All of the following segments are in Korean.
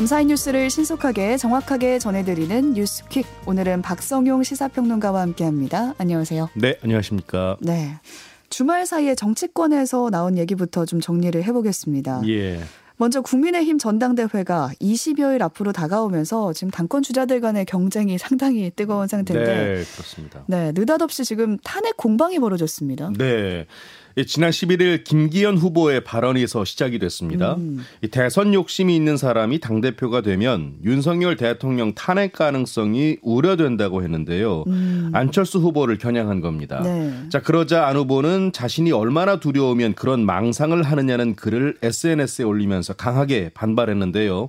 감사인 뉴스를 신속하게 정확하게 전해드리는 뉴스퀵. 오늘은 박성용 시사평론가와 함께합니다. 안녕하세요. 네, 안녕하십니까. 네. 주말 사이에 정치권에서 나온 얘기부터 좀 정리를 해보겠습니다. 예. 먼저 국민의힘 전당대회가 20여일 앞으로 다가오면서 지금 당권 주자들 간의 경쟁이 상당히 뜨거운 상태인데. 네, 그렇습니다. 네, 느닷없이 지금 탄핵 공방이 벌어졌습니다. 네. 예, 지난 11일 김기현 후보의 발언에서 시작이 됐습니다. 음. 대선 욕심이 있는 사람이 당대표가 되면 윤석열 대통령 탄핵 가능성이 우려된다고 했는데요. 음. 안철수 후보를 겨냥한 겁니다. 네. 자, 그러자 안 후보는 자신이 얼마나 두려우면 그런 망상을 하느냐는 글을 SNS에 올리면서 강하게 반발했는데요.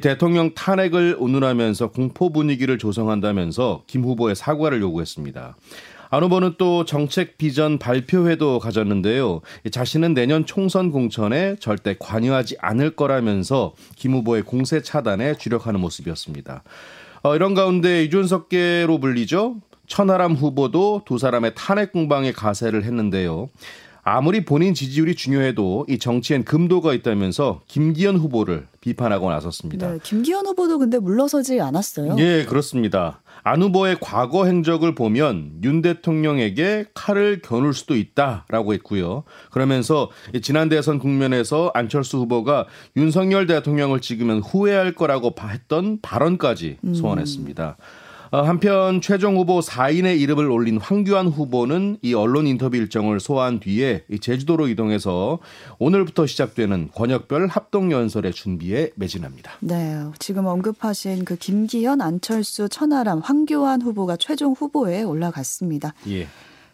대통령 탄핵을 운운하면서 공포 분위기를 조성한다면서 김 후보의 사과를 요구했습니다. 안 후보는 또 정책 비전 발표회도 가졌는데요. 자신은 내년 총선 공천에 절대 관여하지 않을 거라면서 김 후보의 공세 차단에 주력하는 모습이었습니다. 어, 이런 가운데 이준석계로 불리죠. 천하람 후보도 두 사람의 탄핵 공방에 가세를 했는데요. 아무리 본인 지지율이 중요해도 이 정치엔 금도가 있다면서 김기현 후보를 비판하고 나섰습니다. 네, 김기현 후보도 근데 물러서지 않았어요. 예, 그렇습니다. 안 후보의 과거 행적을 보면 윤 대통령에게 칼을 겨눌 수도 있다라고 했고요. 그러면서 지난 대선 국면에서 안철수 후보가 윤석열 대통령을 찍으면 후회할 거라고 했던 발언까지 음. 소환했습니다. 음. 어, 한편 최종 후보 4인의 이름을 올린 황교안 후보는 이 언론 인터뷰 일정을 소화한 뒤에 제주도로 이동해서 오늘부터 시작되는 권역별 합동 연설의 준비에 매진합니다. 네, 지금 언급하신 그 김기현, 안철수, 천하람, 황교안 후보가 최종 후보에 올라갔습니다. 예.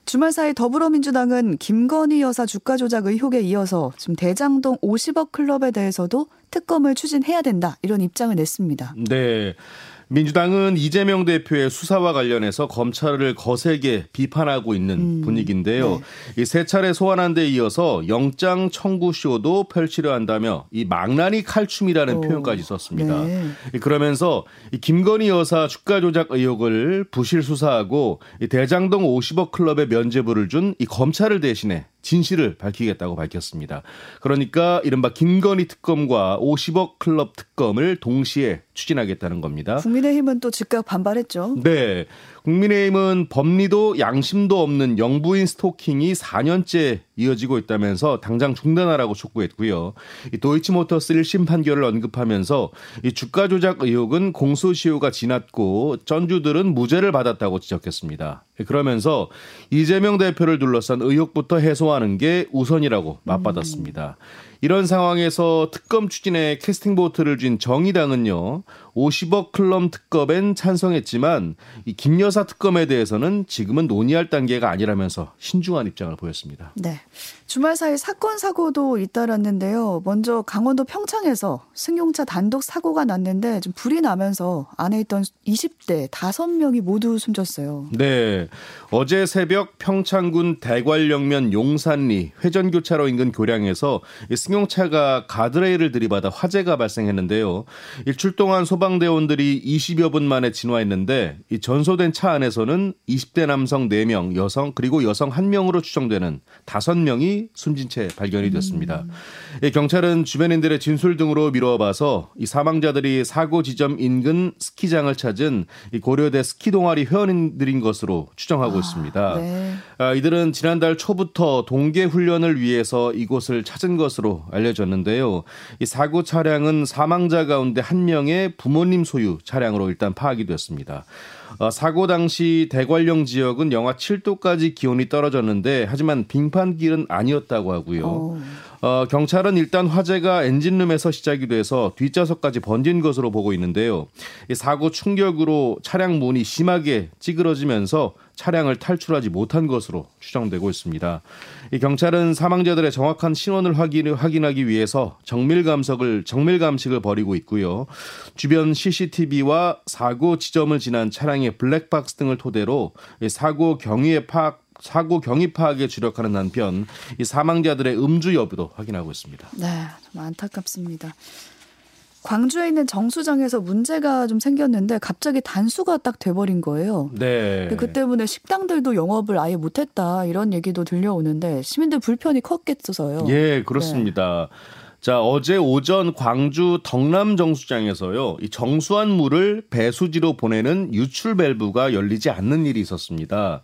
주말 사이 더불어민주당은 김건희 여사 주가 조작 의혹에 이어서 지금 대장동 50억 클럽에 대해서도 특검을 추진해야 된다 이런 입장을 냈습니다. 네. 민주당은 이재명 대표의 수사와 관련해서 검찰을 거세게 비판하고 있는 음, 분위기인데요. 네. 이세 차례 소환한 데 이어서 영장 청구 쇼도 펼치려 한다며 이 망나니 칼춤이라는 오, 표현까지 썼습니다. 네. 그러면서 이 김건희 여사 주가 조작 의혹을 부실 수사하고 이 대장동 50억 클럽에 면죄부를 준 이 검찰을 대신해 진실을 밝히겠다고 밝혔습니다. 그러니까 이른바 김건희 특검과 50억 클럽 특검을 동시에 추진하겠다는 겁니다. 국민의힘은 또 즉각 반발했죠. 네. 국민의힘은 법리도 양심도 없는 영부인 스토킹이 4년째 이어지고 있다면서 당장 중단하라고 촉구했고요. 이 도이치모터스 1심 판결을 언급하면서 이 주가 조작 의혹은 공소시효가 지났고 전주들은 무죄를 받았다고 지적했습니다. 그러면서 이재명 대표를 둘러싼 의혹부터 해소하는 게 우선이라고 맞받았습니다. 음. 이런 상황에서 특검 추진에 캐스팅 보트를 쥔 정의당은요. 50억 클럽 특검엔 찬성했지만 이 김여사 특검에 대해서는 지금은 논의할 단계가 아니라면서 신중한 입장을 보였습니다. 네. 주말 사이 사건 사고도 잇따랐는데요. 먼저 강원도 평창에서 승용차 단독 사고가 났는데 좀 불이 나면서 안에 있던 20대 5명이 모두 숨졌어요. 네. 어제 새벽 평창군 대관령면 용산리 회전교차로 인근 교량에서 승용차가 가드레일을 들이받아 화재가 발생했는데요. 출동한 소방대원들이 20여 분 만에 진화했는데 이 전소된 차 안에서는 20대 남성 4명, 여성 그리고 여성 1명으로 추정되는 5명이 숨진 채 발견이 됐습니다. 음. 경찰은 주변인들의 진술 등으로 미뤄봐서 이 사망자들이 사고 지점 인근 스키장을 찾은 이 고려대 스키 동아리 회원들인 것으로 추정하고 아, 있습니다. 네. 아, 이들은 지난달 초부터 동계 훈련을 위해서 이곳을 찾은 것으로 알려졌는데요. 이 사고 차량은 사망자 가운데 한 명의 부모님 소유 차량으로 일단 파악이 됐습니다. 어, 사고 당시 대관령 지역은 영하 7도까지 기온이 떨어졌는데 하지만 빙판길은 아니었다고 하고요. 오. 어. 어, 경찰은 일단 화재가 엔진룸에서 시작이 돼서 뒷좌석까지 번진 것으로 보고 있는데요. 이 사고 충격으로 차량 문이 심하게 찌그러지면서 차량을 탈출하지 못한 것으로 추정되고 있습니다. 이 경찰은 사망자들의 정확한 신원을 확인, 확인하기 위해서 정밀 감석을 정밀 감식을 벌이고 있고요. 주변 CCTV와 사고 지점을 지난 차량의 블랙박스 등을 토대로 사고 경위의 파악 사고 경위 파악에 주력하는 한편 이 사망자들의 음주 여부도 확인하고 있습니다. 네, 좀 안타깝습니다. 광주에 있는 정수장에서 문제가 좀 생겼는데 갑자기 단수가 딱 돼버린 거예요. 네. 그 때문에 식당들도 영업을 아예 못했다 이런 얘기도 들려오는데 시민들 불편이 컸겠어서요. 예, 그렇습니다. 네. 자, 어제 오전 광주 덕남 정수장에서요. 이 정수한 물을 배수지로 보내는 유출 밸브가 열리지 않는 일이 있었습니다.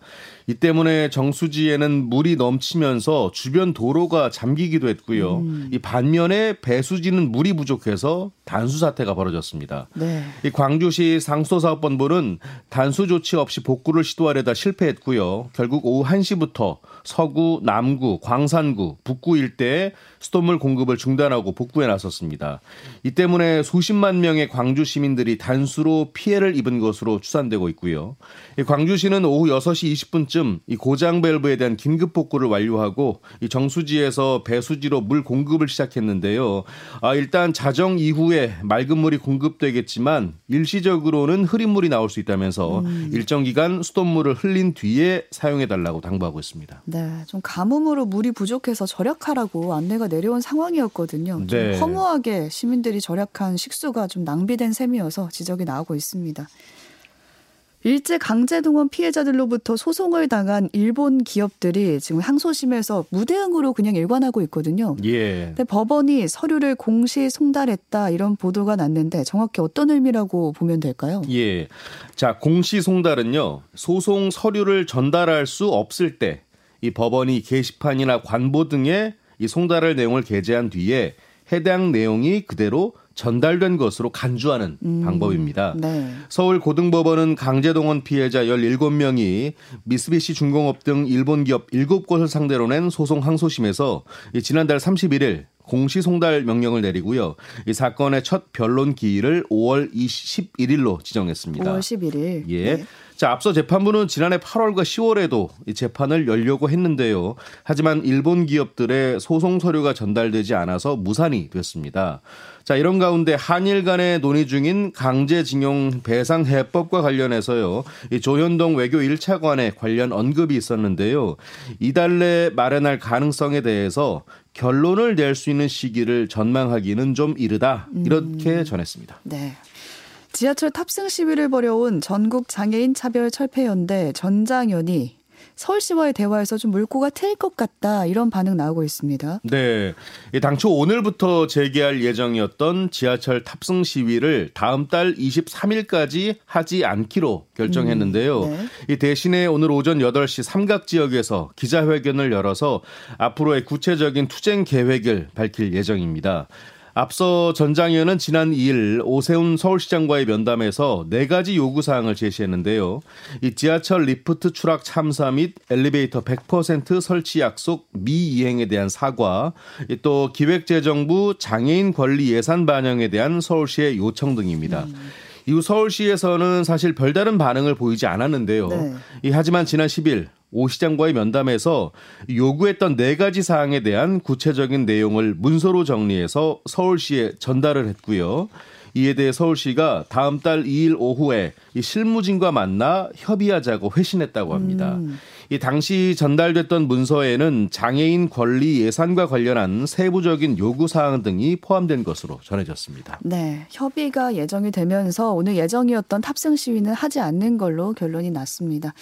이 때문에 정수지에는 물이 넘치면서 주변 도로가 잠기기도 했고요. 음. 이 반면에 배수지는 물이 부족해서 단수 사태가 벌어졌습니다. 네. 이 광주시 상수사업본부는 단수 조치 없이 복구를 시도하려다 실패했고요. 결국 오후 1시부터 서구, 남구, 광산구, 북구 일대에 수돗물 공급을 중단하고 복구에 나섰습니다. 이 때문에 수십만 명의 광주 시민들이 단수로 피해를 입은 것으로 추산되고 있고요. 광주시는 오후 6시 20분쯤 이 고장 밸브에 대한 긴급 복구를 완료하고 이 정수지에서 배수지로 물 공급을 시작했는데요. 아, 일단 자정 이후에 맑은 물이 공급되겠지만 일시적으로는 흐린 물이 나올 수 있다면서 음. 일정 기간 수돗물을 흘린 뒤에 사용해 달라고 당부하고 있습니다. 네, 좀 가뭄으로 물이 부족해서 절약하라고 안내가 내려온 상황이었거든요. 네. 좀 허무하게 시민들이 절약한 식수가 좀 낭비된 셈이어서 지적이 나오고 있습니다. 일제 강제 동원 피해자들로부터 소송을 당한 일본 기업들이 지금 항소심에서 무대응으로 그냥 일관하고 있거든요. 예. 근데 법원이 서류를 공시 송달했다 이런 보도가 났는데 정확히 어떤 의미라고 보면 될까요? 예. 자, 공시 송달은요. 소송 서류를 전달할 수 없을 때 이 법원이 게시판이나 관보 등에 이 송달할 내용을 게재한 뒤에 해당 내용이 그대로 전달된 것으로 간주하는 음, 방법입니다. 네. 서울 고등법원은 강제동원 피해자 17명이 미쓰비시 중공업 등 일본 기업 7곳을 상대로 낸 소송 항소심에서 지난달 31일 공시 송달 명령을 내리고요. 이 사건의 첫 변론 기일을 5월 21일로 지정했습니다. 5월 11일. 예. 네. 자, 앞서 재판부는 지난해 8월과 10월에도 이 재판을 열려고 했는데요. 하지만 일본 기업들의 소송 서류가 전달되지 않아서 무산이 됐습니다. 자, 이런 가운데 한일 간의 논의 중인 강제징용 배상 해법과 관련해서요. 이 조현동 외교 1차관의 관련 언급이 있었는데요. 이달 내 마련할 가능성에 대해서 결론을 낼 수 있는 시기를 전망하기는 좀 이르다. 이렇게 음. 전했습니다. 네. 지하철 탑승 시위를 벌여온 전국 장애인 차별 철폐연대 전장연이 서울시와의 대화에서 좀 물꼬가 트일 것 같다 이런 반응 나오고 있습니다. 네, 당초 오늘부터 재개할 예정이었던 지하철 탑승 시위를 다음 달 23일까지 하지 않기로 결정했는데요. 음, 네. 이 대신에 오늘 오전 8시 삼각 지역에서 기자회견을 열어서 앞으로의 구체적인 투쟁 계획을 밝힐 예정입니다. 앞서 전장연은 지난 2일 오세훈 서울시장과의 면담에서 네 가지 요구 사항을 제시했는데요. 이 지하철 리프트 추락 참사 및 엘리베이터 100% 설치 약속 미이행에 대한 사과, 또 기획재정부 장애인 권리 예산 반영에 대한 서울시의 요청 등입니다. 음. 이후 서울시에서는 사실 별다른 반응을 보이지 않았는데요. 네. 하지만 지난 10일 오 시장과의 면담에서 요구했던 네 가지 사항에 대한 구체적인 내용을 문서로 정리해서 서울시에 전달을 했고요. 이에 대해 서울시가 다음 달 2일 오후에 이 실무진과 만나 협의하자고 회신했다고 합니다. 음. 이 당시 전달됐던 문서에는 장애인 권리 예산과 관련한 세부적인 요구 사항 등이 포함된 것으로 전해졌습니다. 네, 협의가 예정이 되면서 오늘 예정이었던 탑승 시위는 하지 않는 걸로 결론이 났습니다.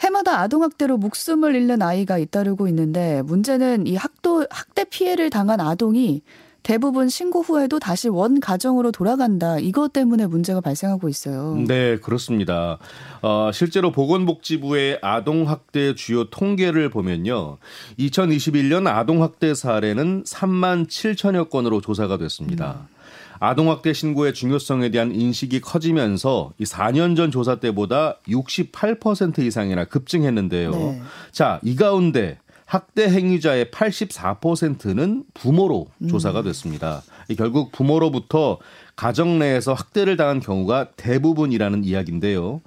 해마다 아동학대로 목숨을 잃는 아이가 잇따르고 있는데 문제는 이 학도, 학대 피해를 당한 아동이 대부분 신고 후에도 다시 원 가정으로 돌아간다. 이것 때문에 문제가 발생하고 있어요. 네, 그렇습니다. 어, 실제로 보건복지부의 아동학대 주요 통계를 보면요. 2021년 아동학대 사례는 3만 7천여 건으로 조사가 됐습니다. 음. 아동학대 신고의 중요성에 대한 인식이 커지면서 이 4년 전 조사 때보다 68% 이상이나 급증했는데요. 네. 자, 이 가운데 학대 행위자의 84%는 부모로 음. 조사가 됐습니다. 결국 부모로부터 가정 내에서 학대를 당한 경우가 대부분이라는 이야기인데요.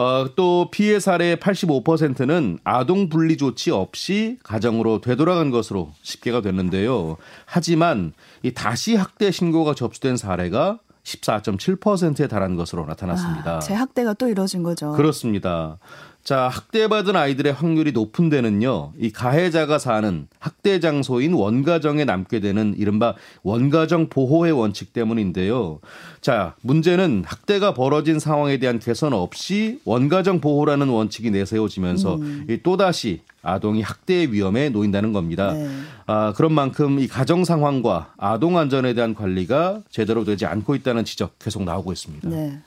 어, 또 피해 사례의 85%는 아동 분리 조치 없이 가정으로 되돌아간 것으로 집계가 됐는데요. 하지만 이 다시 학대 신고가 접수된 사례가 14.7%에 달한 것으로 나타났습니다. 아, 재학대가 또 이뤄진 거죠. 그렇습니다. 자, 학대받은 아이들의 확률이 높은 데는요, 이 가해자가 사는 학대 장소인 원가정에 남게 되는 이른바 원가정 보호의 원칙 때문인데요. 자, 문제는 학대가 벌어진 상황에 대한 개선 없이 원가정 보호라는 원칙이 내세워지면서 음. 또다시 아동이 학대의 위험에 놓인다는 겁니다. 네. 아, 그런 만큼 이 가정 상황과 아동 안전에 대한 관리가 제대로 되지 않고 있다는 지적 계속 나오고 있습니다. 네.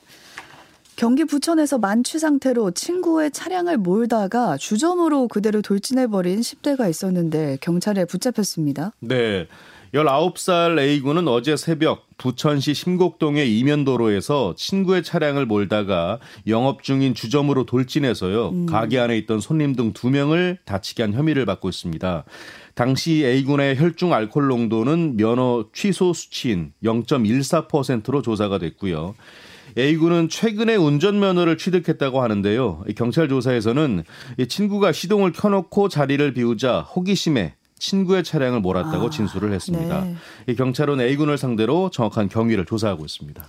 경기 부천에서 만취 상태로 친구의 차량을 몰다가 주점으로 그대로 돌진해버린 10대가 있었는데 경찰에 붙잡혔습니다. 네. 19살 A군은 어제 새벽 부천시 심곡동의 이면도로에서 친구의 차량을 몰다가 영업 중인 주점으로 돌진해서요. 음. 가게 안에 있던 손님 등두 명을 다치게 한 혐의를 받고 있습니다. 당시 A군의 혈중 알코올 농도는 면허 취소 수치인 0.14%로 조사가 됐고요. A군은 최근에 운전면허를 취득했다고 하는데요. 경찰 조사에서는 친구가 시동을 켜놓고 자리를 비우자 호기심에 친구의 차량을 몰았다고 아, 진술을 했습니다. 네. 경찰은 A군을 상대로 정확한 경위를 조사하고 있습니다.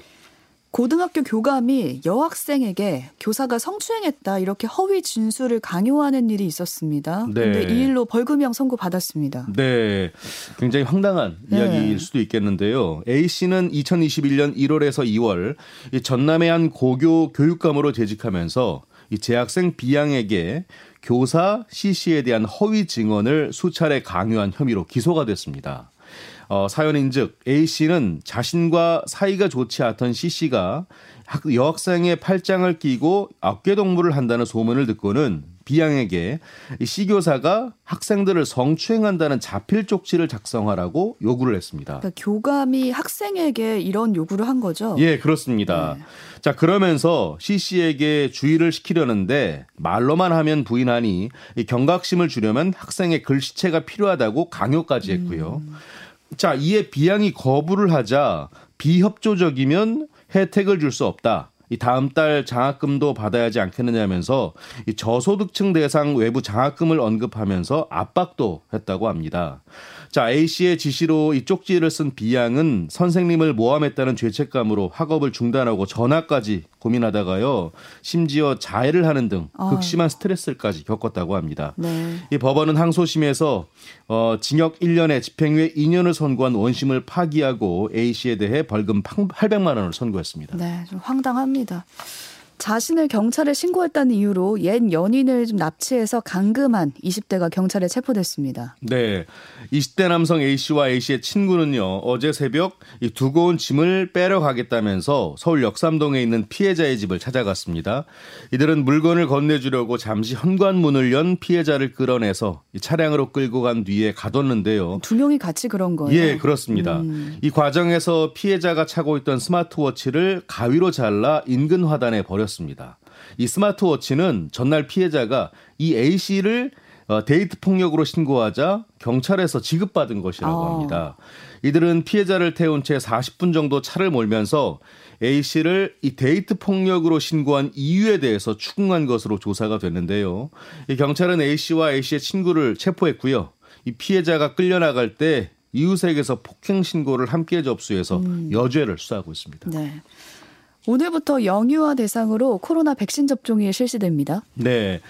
고등학교 교감이 여학생에게 교사가 성추행했다 이렇게 허위 진술을 강요하는 일이 있었습니다. 네. 근데 이 일로 벌금형 선고 받았습니다. 네. 굉장히 황당한 네. 이야기일 수도 있겠는데요. A 씨는 2021년 1월에서 2월 이 전남의 한 고교 교육감으로 재직하면서 이 재학생 B양에게 교사 C 씨에 대한 허위 증언을 수차례 강요한 혐의로 기소가 됐습니다. 어, 사연인즉 A 씨는 자신과 사이가 좋지 않던 C 씨가 여학생의 팔짱을 끼고 어깨 동무를 한다는 소문을 듣고는 B양에게 C 교사가 학생들을 성추행한다는 자필 쪽지를 작성하라고 요구를 했습니다. 그러니까 교감이 학생에게 이런 요구를 한 거죠? 예, 그렇습니다. 네. 자, 그러면서 C 씨에게 주의를 시키려는데 말로만 하면 부인하니 경각심을 주려면 학생의 글씨체가 필요하다고 강요까지 했고요. 음. 자, 이에 비양이 거부를 하자 비협조적이면 혜택을 줄 수 없다. 이 다음 달 장학금도 받아야 하지 않겠느냐면서 이 저소득층 대상 외부 장학금을 언급하면서 압박도 했다고 합니다. 자, A 씨의 지시로 이 쪽지를 쓴 B 양은 선생님을 모함했다는 죄책감으로 학업을 중단하고 전학까지 고민하다가요. 심지어 자해를 하는 등 아. 극심한 스트레스까지 겪었다고 합니다. 네. 이 법원은 항소심에서 어, 징역 1년에 집행유예 2년을 선고한 원심을 파기하고 A 씨에 대해 벌금 800만 원을 선고했습니다. 네, 좀 황당합니다. 자신을 경찰에 신고했다는 이유로 옛 연인을 좀 납치해서 강금한 20대가 경찰에 체포됐습니다. 네. 20대 남성 A씨와 A씨의 친구는요, 어제 새벽 이 두고 온 짐을 빼러 가겠다면서 서울 역삼동에 있는 피해자의 집을 찾아갔습니다. 이들은 물건을 건네주려고 잠시 현관문을 연 피해자를 끌어내서 이 차량으로 끌고 간 뒤에 가뒀는데요. 두 명이 같이 그런 거예요? 예, 그렇습니다. 음. 이 과정에서 피해자가 차고 있던 스마트워치를 가위로 잘라 인근 화단에 버렸 버렸습니다. 이 스마트워치는 전날 피해자가 이 A 씨를 어, 데이트 폭력으로 신고하자 경찰에서 지급받은 것이라고 아. 합니다. 이들은 피해자를 태운 채 40분 정도 차를 몰면서 A 씨를 이 데이트 폭력으로 신고한 이유에 대해서 추궁한 것으로 조사가 됐는데요. 이 경찰은 A 씨와 A 씨의 친구를 체포했고요. 이 피해자가 끌려나갈 때 이웃에게서 폭행 신고를 함께 접수해서 음. 여죄를 수사하고 있습니다. 네. 오늘부터 영유아 대상으로 코로나 백신 접종이 실시됩니다. 네.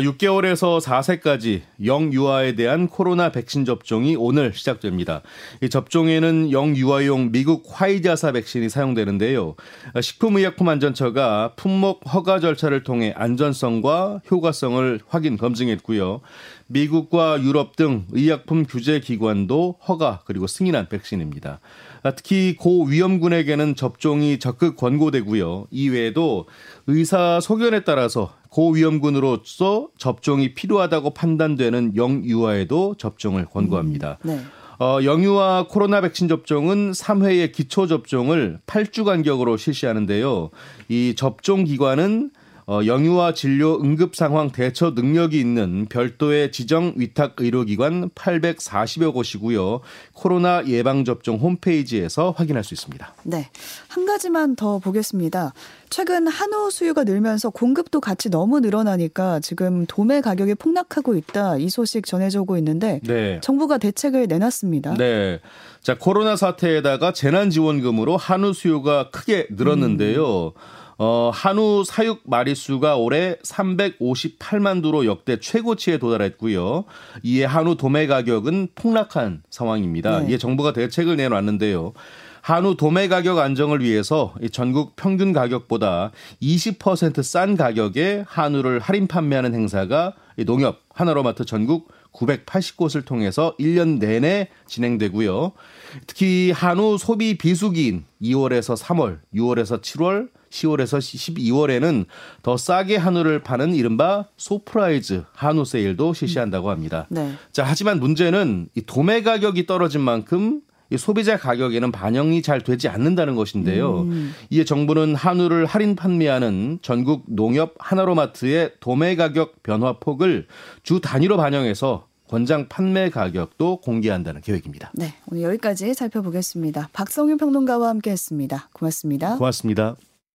6개월에서 아, 4세까지 영유아에 대한 코로나 백신 접종이 오늘 시작됩니다. 이 접종에는 영유아용 미국 화이자사 백신이 사용되는데요. 아, 식품의약품안전처가 품목 허가 절차를 통해 안전성과 효과성을 확인 검증했고요. 미국과 유럽 등 의약품 규제 기관도 허가 그리고 승인한 백신입니다. 아, 특히 고위험군에게는 접종이 적극 권고되고요. 이외에도 의사 소견에 따라서 고위험군으로서 접종이 필요하다고 판단되는 영유아에도 접종을 권고합니다. 음, 네. 어, 영유아 코로나 백신 접종은 3회의 기초 접종을 8주 간격으로 실시하는데요. 이 접종 기관은 어, 영유아 진료 응급 상황 대처 능력이 있는 별도의 지정 위탁 의료기관 840여 곳이고요. 코로나 예방 접종 홈페이지에서 확인할 수 있습니다. 네. 한 가지만 더 보겠습니다. 최근 한우 수요가 늘면서 공급도 같이 너무 늘어나니까 지금 도매 가격이 폭락하고 있다. 이 소식 전해지고 있는데 네. 정부가 대책을 내놨습니다. 네. 자, 코로나 사태에다가 재난 지원금으로 한우 수요가 크게 늘었는데요. 음. 어, 한우 사육 마리수가 올해 358만 두로 역대 최고치에 도달했고요. 이에 한우 도매 가격은 폭락한 상황입니다. 네. 이에 정부가 대책을 내놨는데요. 한우 도매 가격 안정을 위해서 전국 평균 가격보다 20%싼 가격에 한우를 할인 판매하는 행사가 농협 하나로마트 전국 980곳을 통해서 1년 내내 진행되고요. 특히 한우 소비 비수기인 2월에서 3월, 6월에서 7월, 10월에서 12월에는 더 싸게 한우를 파는 이른바 소프라이즈 한우 세일도 실시한다고 합니다. 네. 자, 하지만 문제는 이 도매 가격이 떨어진 만큼 이 소비자 가격에는 반영이 잘 되지 않는다는 것인데요. 음. 이에 정부는 한우를 할인 판매하는 전국 농협 하나로마트의 도매 가격 변화 폭을 주 단위로 반영해서 권장 판매 가격도 공개한다는 계획입니다. 네, 오늘 여기까지 살펴보겠습니다. 박성윤 평론가와 함께했습니다. 고맙습니다. 고맙습니다.